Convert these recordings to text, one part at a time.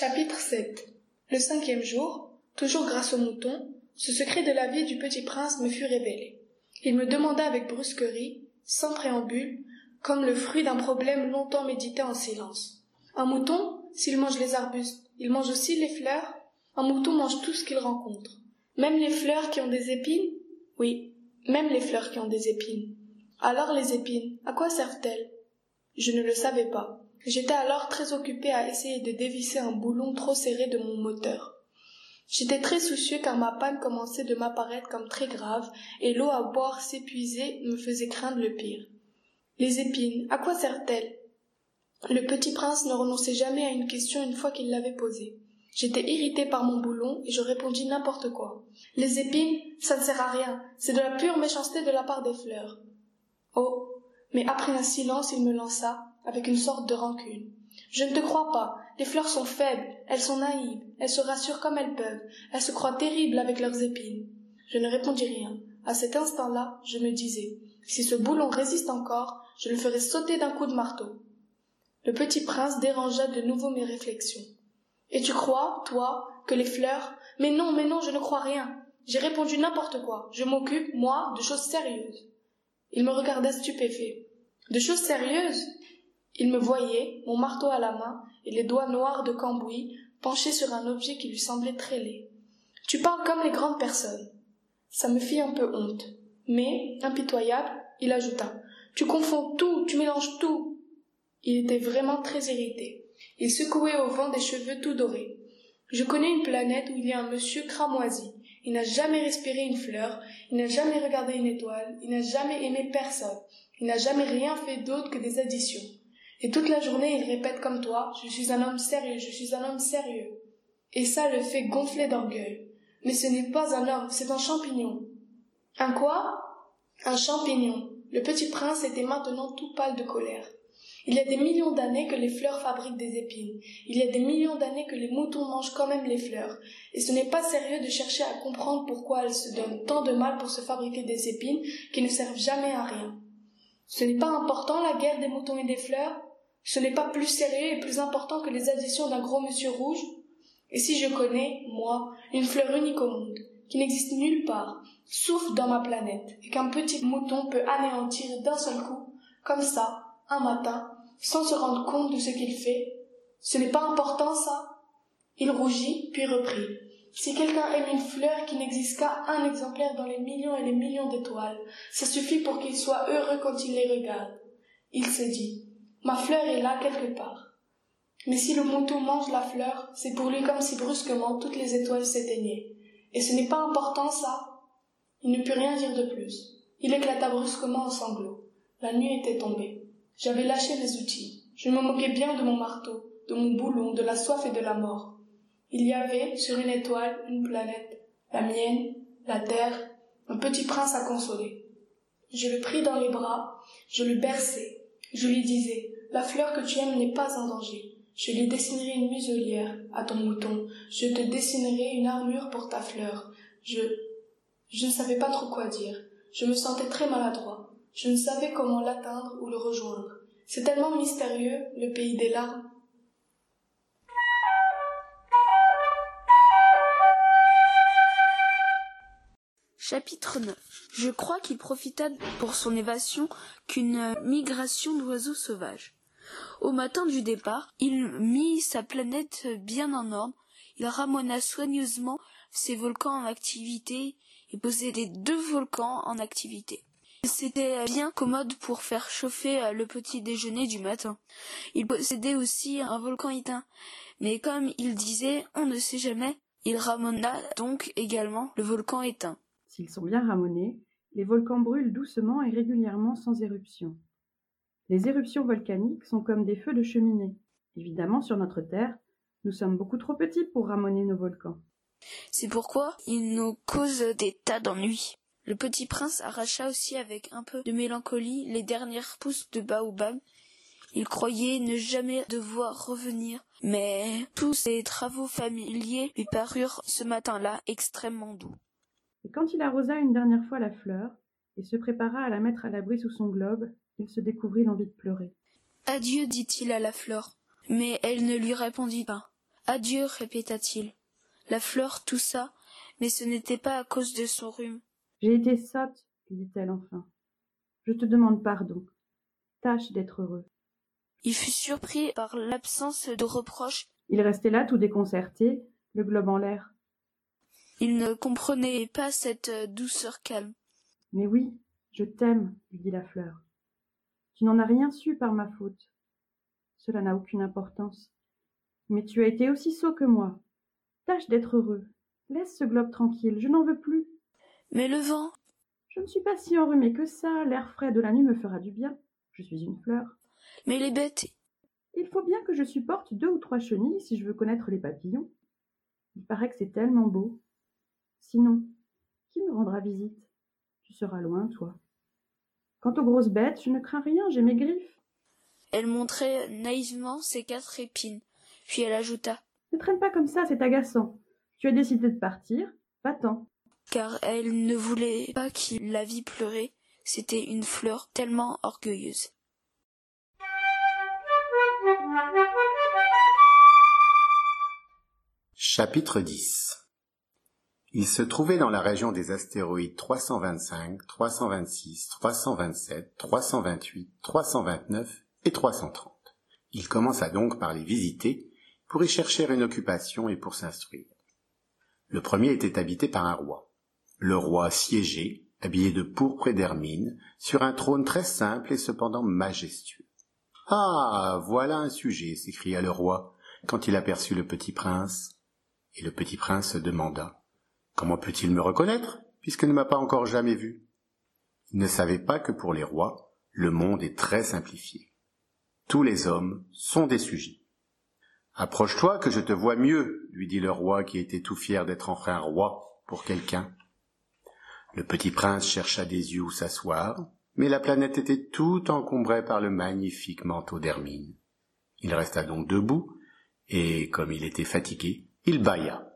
Chapitre 7 Le cinquième jour, toujours grâce au mouton, ce secret de la vie du petit prince me fut révélé. Il me demanda avec brusquerie, sans préambule, comme le fruit d'un problème longtemps médité en silence. Un mouton, s'il mange les arbustes, il mange aussi les fleurs Un mouton mange tout ce qu'il rencontre. Même les fleurs qui ont des épines? Oui, même les fleurs qui ont des épines. Alors les épines, à quoi servent-elles? Je ne le savais pas. J'étais alors très occupé à essayer de dévisser un boulon trop serré de mon moteur. J'étais très soucieux car ma panne commençait de m'apparaître comme très grave et l'eau à boire s'épuisait me faisait craindre le pire. Les épines, à quoi servent-elles Le petit prince ne renonçait jamais à une question une fois qu'il l'avait posée. J'étais irrité par mon boulon et je répondis n'importe quoi. Les épines, ça ne sert à rien, c'est de la pure méchanceté de la part des fleurs. Oh. Mais après un silence il me lança, avec une sorte de rancune. Je ne te crois pas. Les fleurs sont faibles, elles sont naïves, elles se rassurent comme elles peuvent, elles se croient terribles avec leurs épines. Je ne répondis rien. À cet instant-là, je me disais, si ce boulon résiste encore, je le ferai sauter d'un coup de marteau. Le petit prince dérangea de nouveau mes réflexions. Et tu crois, toi, que les fleurs? Mais non, mais non, je ne crois rien. J'ai répondu n'importe quoi. Je m'occupe, moi, de choses sérieuses. Il me regarda stupéfait. De choses sérieuses? Il me voyait, mon marteau à la main, et les doigts noirs de cambouis, penchés sur un objet qui lui semblait très laid. Tu parles comme les grandes personnes. Ça me fit un peu honte. Mais, impitoyable, il ajouta. Tu confonds tout, tu mélanges tout. Il était vraiment très irrité. Il secouait au vent des cheveux tout dorés. Je connais une planète où il y a un monsieur cramoisi. Il n'a jamais respiré une fleur, il n'a jamais regardé une étoile, il n'a jamais aimé personne, il n'a jamais rien fait d'autre que des additions. Et toute la journée, il répète comme toi, je suis un homme sérieux, je suis un homme sérieux. Et ça le fait gonfler d'orgueil. Mais ce n'est pas un homme, c'est un champignon. Un quoi? Un champignon. Le petit prince était maintenant tout pâle de colère. Il y a des millions d'années que les fleurs fabriquent des épines. Il y a des millions d'années que les moutons mangent quand même les fleurs. Et ce n'est pas sérieux de chercher à comprendre pourquoi elles se donnent tant de mal pour se fabriquer des épines qui ne servent jamais à rien. Ce n'est pas important la guerre des moutons et des fleurs? Ce n'est pas plus sérieux et plus important que les additions d'un gros monsieur rouge Et si je connais, moi, une fleur unique au monde, qui n'existe nulle part, sauf dans ma planète, et qu'un petit mouton peut anéantir d'un seul coup, comme ça, un matin, sans se rendre compte de ce qu'il fait, ce n'est pas important ça Il rougit, puis reprit. Si quelqu'un aime une fleur qui n'existe qu'à un exemplaire dans les millions et les millions d'étoiles, ça suffit pour qu'il soit heureux quand il les regarde. Il se dit Ma fleur est là quelque part. Mais si le mouton mange la fleur, c'est pour lui comme si brusquement toutes les étoiles s'éteignaient. Et ce n'est pas important, ça. Il ne put rien dire de plus. Il éclata brusquement en sanglots. La nuit était tombée. J'avais lâché mes outils. Je me moquais bien de mon marteau, de mon boulon, de la soif et de la mort. Il y avait, sur une étoile, une planète, la mienne, la terre, un petit prince à consoler. Je le pris dans les bras, je le berçai, je lui disais, la fleur que tu aimes n'est pas en danger. Je lui dessinerai une muselière à ton mouton. Je te dessinerai une armure pour ta fleur. Je, je ne savais pas trop quoi dire. Je me sentais très maladroit. Je ne savais comment l'atteindre ou le rejoindre. C'est tellement mystérieux, le pays des larmes. Chapitre 9 Je crois qu'il profita pour son évasion qu'une migration d'oiseaux sauvages. Au matin du départ, il mit sa planète bien en ordre, il ramena soigneusement ses volcans en activité et possédait deux volcans en activité. C'était bien commode pour faire chauffer le petit déjeuner du matin. Il possédait aussi un volcan éteint, mais comme il disait on ne sait jamais, il ramena donc également le volcan éteint. S'ils sont bien ramonés, les volcans brûlent doucement et régulièrement sans éruption. Les éruptions volcaniques sont comme des feux de cheminée. Évidemment, sur notre Terre, nous sommes beaucoup trop petits pour ramoner nos volcans. C'est pourquoi ils nous causent des tas d'ennuis. Le petit prince arracha aussi avec un peu de mélancolie les dernières pousses de baobab. Il croyait ne jamais devoir revenir, mais tous ses travaux familiers lui parurent ce matin-là extrêmement doux. Et quand il arrosa une dernière fois la fleur, et se prépara à la mettre à l'abri sous son globe, il se découvrit l'envie de pleurer. Adieu, dit-il à la fleur. Mais elle ne lui répondit pas. Adieu, répéta-t-il. La fleur toussa, mais ce n'était pas à cause de son rhume. J'ai été sotte, dit-elle enfin. Je te demande pardon. Tâche d'être heureux. Il fut surpris par l'absence de reproche. Il restait là tout déconcerté, le globe en l'air. Il ne comprenait pas cette douceur calme. Mais oui, je t'aime, lui dit la fleur. Tu n'en as rien su par ma faute. Cela n'a aucune importance. Mais tu as été aussi sot que moi. Tâche d'être heureux. Laisse ce globe tranquille, je n'en veux plus. Mais le vent. Je ne suis pas si enrhumée que ça, l'air frais de la nuit me fera du bien. Je suis une fleur. Mais les bêtes. Il faut bien que je supporte deux ou trois chenilles si je veux connaître les papillons. Il paraît que c'est tellement beau. Sinon, qui me rendra visite? Tu seras loin, toi. Quant aux grosses bêtes, je ne crains rien, j'ai mes griffes. Elle montrait naïvement ses quatre épines, puis elle ajouta. Ne traîne pas comme ça, c'est agaçant. Tu as décidé de partir, va-t'en. Car elle ne voulait pas qu'il la vît pleurer, c'était une fleur tellement orgueilleuse. Chapitre 10 Il se trouvait dans la région des astéroïdes 325, 326, 327, 328, 329 et 330. Il commença donc par les visiter pour y chercher une occupation et pour s'instruire. Le premier était habité par un roi. Le roi siégeait, habillé de pourpre et d'hermine, sur un trône très simple et cependant majestueux. Ah. Voilà un sujet, s'écria le roi, quand il aperçut le petit prince. Et le petit prince se demanda. Comment peut il me reconnaître, puisqu'il ne m'a pas encore jamais vu? Il ne savait pas que pour les rois, le monde est très simplifié. Tous les hommes sont des sujets. Approche toi que je te vois mieux, lui dit le roi qui était tout fier d'être enfin roi pour quelqu'un. Le petit prince chercha des yeux où s'asseoir, mais la planète était tout encombrée par le magnifique manteau d'hermine. Il resta donc debout, et comme il était fatigué, il bâilla.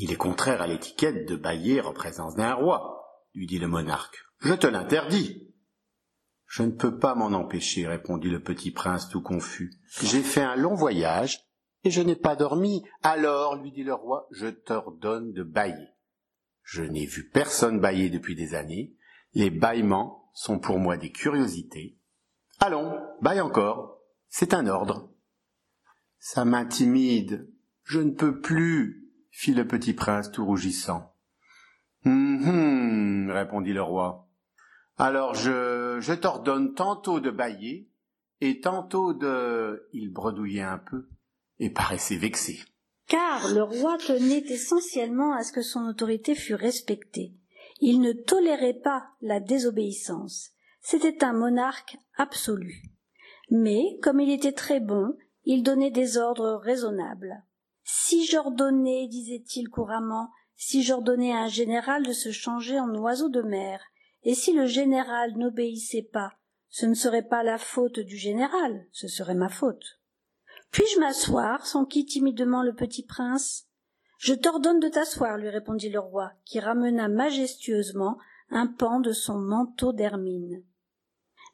Il est contraire à l'étiquette de bâiller en présence d'un roi, lui dit le monarque. Je te l'interdis. Je ne peux pas m'en empêcher, répondit le petit prince tout confus. J'ai fait un long voyage, et je n'ai pas dormi. Alors, lui dit le roi, je t'ordonne de bâiller. Je n'ai vu personne bâiller depuis des années. Les bâillements sont pour moi des curiosités. Allons, baille encore. C'est un ordre. Ça m'intimide. Je ne peux plus, fit le petit prince tout rougissant. Hum, hum, répondit le roi. Alors je, je t'ordonne tantôt de bailler et tantôt de... Il bredouillait un peu et paraissait vexé. Car le roi tenait essentiellement à ce que son autorité fût respectée. Il ne tolérait pas la désobéissance. C'était un monarque absolu. Mais, comme il était très bon, il donnait des ordres raisonnables. Si j'ordonnais, disait-il couramment, si j'ordonnais à un général de se changer en oiseau de mer, et si le général n'obéissait pas, ce ne serait pas la faute du général, ce serait ma faute. Puis-je m'asseoir s'enquit timidement le petit prince? Je t'ordonne de t'asseoir, lui répondit le roi, qui ramena majestueusement un pan de son manteau d'hermine.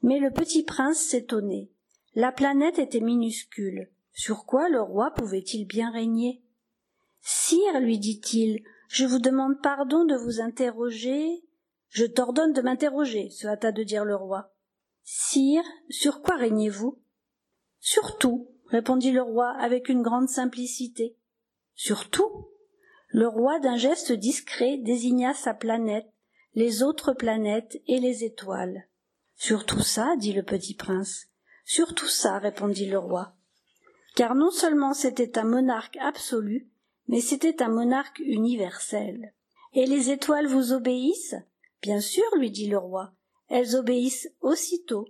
Mais le petit prince s'étonnait. La planète était minuscule. Sur quoi le roi pouvait-il bien régner? Sire, lui dit-il, je vous demande pardon de vous interroger. Je t'ordonne de m'interroger, se hâta de dire le roi. Sire, sur quoi régnez-vous? Sur tout, répondit le roi avec une grande simplicité. Sur tout? Le roi d'un geste discret désigna sa planète, les autres planètes et les étoiles. Sur tout ça, dit le petit prince. Sur tout ça, répondit le roi. Car non seulement c'était un monarque absolu, mais c'était un monarque universel. Et les étoiles vous obéissent? Bien sûr, lui dit le roi, elles obéissent aussitôt.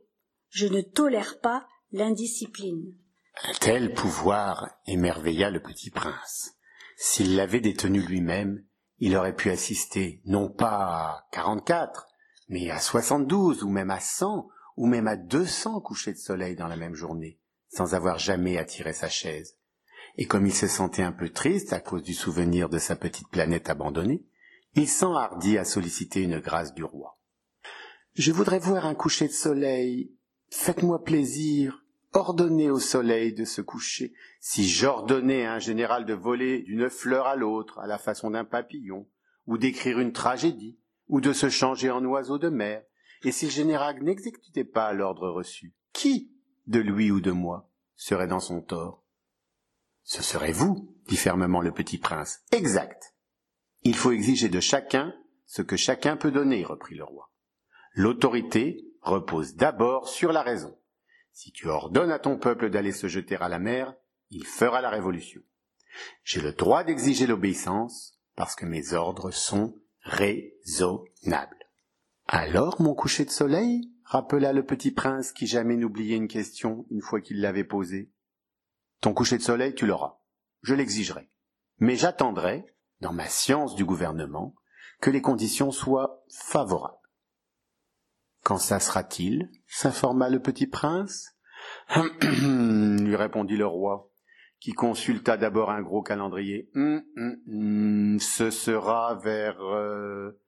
Je ne tolère pas l'indiscipline. Un tel pouvoir émerveilla le petit prince. S'il l'avait détenu lui-même, il aurait pu assister non pas à quarante-quatre, mais à soixante-douze, ou même à cent, ou même à deux cents couchers de soleil dans la même journée, sans avoir jamais attiré sa chaise. Et comme il se sentait un peu triste à cause du souvenir de sa petite planète abandonnée, il s'enhardit à solliciter une grâce du roi. Je voudrais voir un coucher de soleil. Faites-moi plaisir. ordonner au soleil de se coucher, si j'ordonnais à un général de voler d'une fleur à l'autre à la façon d'un papillon, ou d'écrire une tragédie, ou de se changer en oiseau de mer, et si le général n'exécutait pas l'ordre reçu, qui, de lui ou de moi, serait dans son tort Ce serait vous, dit fermement le petit prince. Exact. Il faut exiger de chacun ce que chacun peut donner, reprit le roi. L'autorité repose d'abord sur la raison. Si tu ordonnes à ton peuple d'aller se jeter à la mer, il fera la révolution. J'ai le droit d'exiger l'obéissance parce que mes ordres sont raisonnables. Alors, mon coucher de soleil? Rappela le petit prince qui jamais n'oubliait une question une fois qu'il l'avait posée. Ton coucher de soleil, tu l'auras. Je l'exigerai. Mais j'attendrai, dans ma science du gouvernement, que les conditions soient favorables. Quand ça sera-t-il? s'informa le petit prince. lui répondit le roi, qui consulta d'abord un gros calendrier. Hum, ce sera vers euh,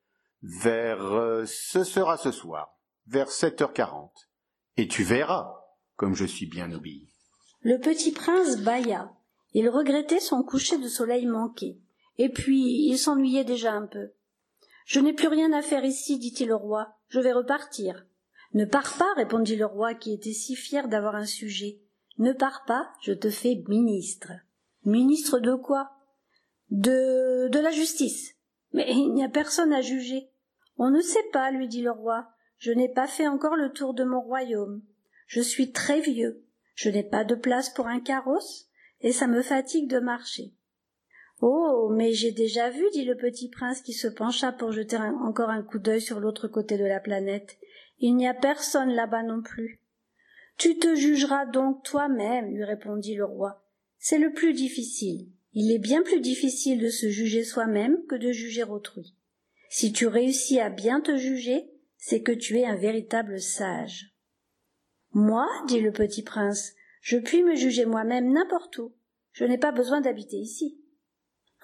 vers euh, ce sera ce soir, vers sept heures quarante. Et tu verras comme je suis bien obéi. Le petit prince bâilla. Il regrettait son coucher de soleil manqué. Et puis il s'ennuyait déjà un peu. Je n'ai plus rien à faire ici, dit-il au roi. Je vais repartir. Ne pars pas, répondit le roi, qui était si fier d'avoir un sujet. Ne pars pas, je te fais ministre. Ministre de quoi De de la justice. Mais il n'y a personne à juger. On ne sait pas, lui dit le roi. Je n'ai pas fait encore le tour de mon royaume. Je suis très vieux. Je n'ai pas de place pour un carrosse, et ça me fatigue de marcher. Oh, mais j'ai déjà vu, dit le petit prince qui se pencha pour jeter encore un coup d'œil sur l'autre côté de la planète. Il n'y a personne là-bas non plus. Tu te jugeras donc toi-même, lui répondit le roi. C'est le plus difficile. Il est bien plus difficile de se juger soi-même que de juger autrui. Si tu réussis à bien te juger, c'est que tu es un véritable sage. Moi, dit le petit prince, je puis me juger moi-même n'importe où. Je n'ai pas besoin d'habiter ici.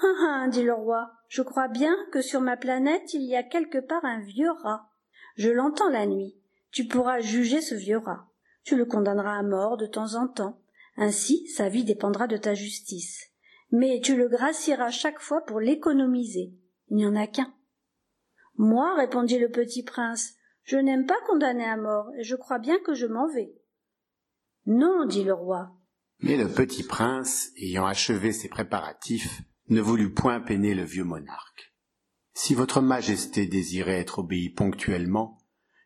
Ah ah, dit le roi, je crois bien que sur ma planète il y a quelque part un vieux rat. Je l'entends la nuit. Tu pourras juger ce vieux rat. Tu le condamneras à mort de temps en temps. Ainsi sa vie dépendra de ta justice. Mais tu le gracieras chaque fois pour l'économiser. Il n'y en a qu'un. Moi, répondit le petit prince, je n'aime pas condamner à mort, et je crois bien que je m'en vais. Non, dit le roi. Mais le petit prince, ayant achevé ses préparatifs, ne voulut point peiner le vieux monarque. Si votre majesté désirait être obéie ponctuellement,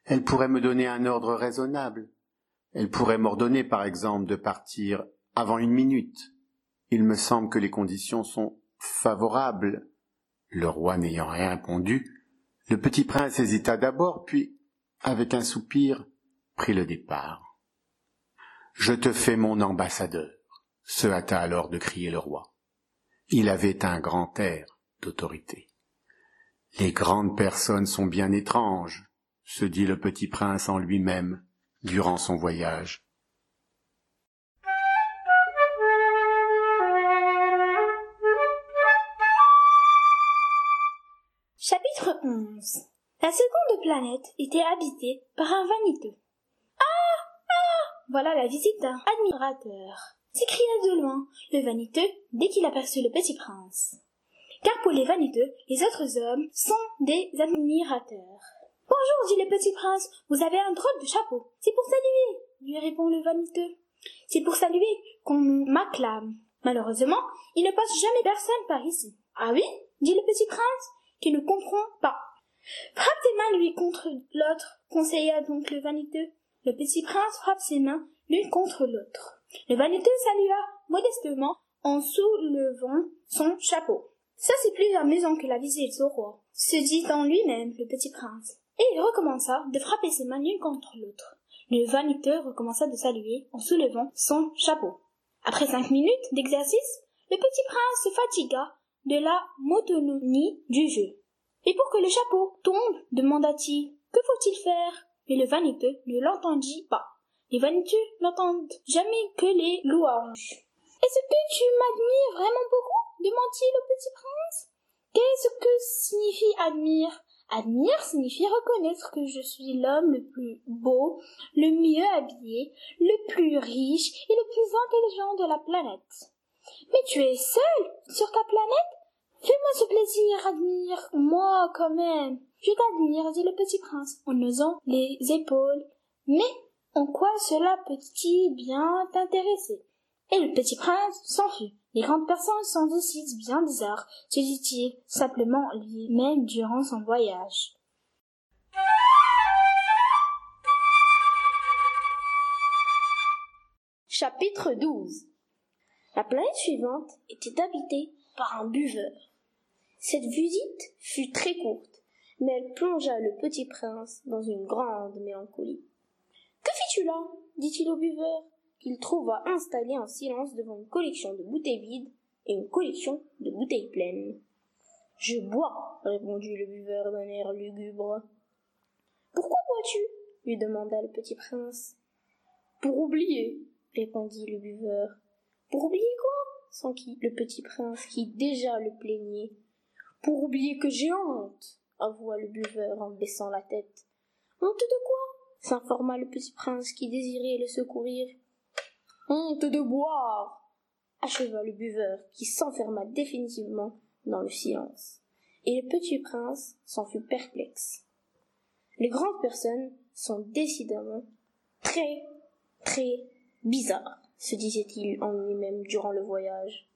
elle pourrait me donner un ordre raisonnable. Elle pourrait m'ordonner, par exemple, de partir avant une minute. Il me semble que les conditions sont favorables. Le roi n'ayant rien répondu, le petit prince hésita d'abord, puis, avec un soupir, prit le départ. Je te fais mon ambassadeur, se hâta alors de crier le roi. Il avait un grand air d'autorité. Les grandes personnes sont bien étranges, se dit le petit prince en lui-même durant son voyage. 11 La seconde planète était habitée par un vaniteux. Ah Ah Voilà la visite d'un admirateur s'écria de loin le vaniteux dès qu'il aperçut le petit prince. Car pour les vaniteux, les autres hommes sont des admirateurs. Bonjour, dit le petit prince, vous avez un drôle de chapeau. C'est pour saluer, lui répond le vaniteux. C'est pour saluer qu'on m'acclame. Malheureusement, il ne passe jamais personne par ici. Ah oui? dit le petit prince, qui ne comprend pas. Frappe tes mains lui contre l'autre, conseilla donc le vaniteux. Le petit prince frappe ses mains l'une contre l'autre. Le vaniteux salua modestement en soulevant son chapeau. Ça c'est plus amusant que la visite au roi, se dit en lui-même le petit prince. Et il recommença de frapper ses mains l'une contre l'autre. Le vaniteux recommença de saluer en soulevant son chapeau. Après cinq minutes d'exercice, le petit prince se fatigua de la monotonie du jeu. Et pour que le chapeau tombe, demanda-t-il, que faut-il faire? Mais le vaniteux ne l'entendit pas. Les vaniteux n'entendent jamais que les louanges. Est-ce que tu m'admires vraiment beaucoup? demanda-t-il au petit prince. Qu'est-ce que signifie admire Admire signifie reconnaître que je suis l'homme le plus beau, le mieux habillé, le plus riche et le plus intelligent de la planète. Mais tu es seul sur ta planète? Fais-moi ce plaisir, admire moi quand même. Je t'admire, dit le petit prince, en osant les épaules. Mais en quoi cela peut-il bien t'intéresser? Et le petit prince s'enfuit. Les grandes personnes sont sites bien bizarres, se dit-il simplement lui-même durant son voyage. Chapitre 12 La planète suivante était habitée par un buveur. Cette visite fut très courte, mais elle plongea le petit prince dans une grande mélancolie. Que fais-tu là? dit-il au buveur, qu'il trouva installé en silence devant une collection de bouteilles vides et une collection de bouteilles pleines. Je bois, répondit le buveur d'un air lugubre. Pourquoi bois-tu? lui demanda le petit prince. Pour oublier, répondit le buveur. Pour oublier quoi? s'enquit le petit prince qui déjà le plaignait. Pour oublier que j'ai honte, avoua le buveur en baissant la tête. Honte de quoi? s'informa le petit prince qui désirait le secourir. Honte de boire acheva le buveur qui s'enferma définitivement dans le silence. Et le petit prince s'en fut perplexe. Les grandes personnes sont décidément très, très bizarres, se disait-il en lui-même durant le voyage.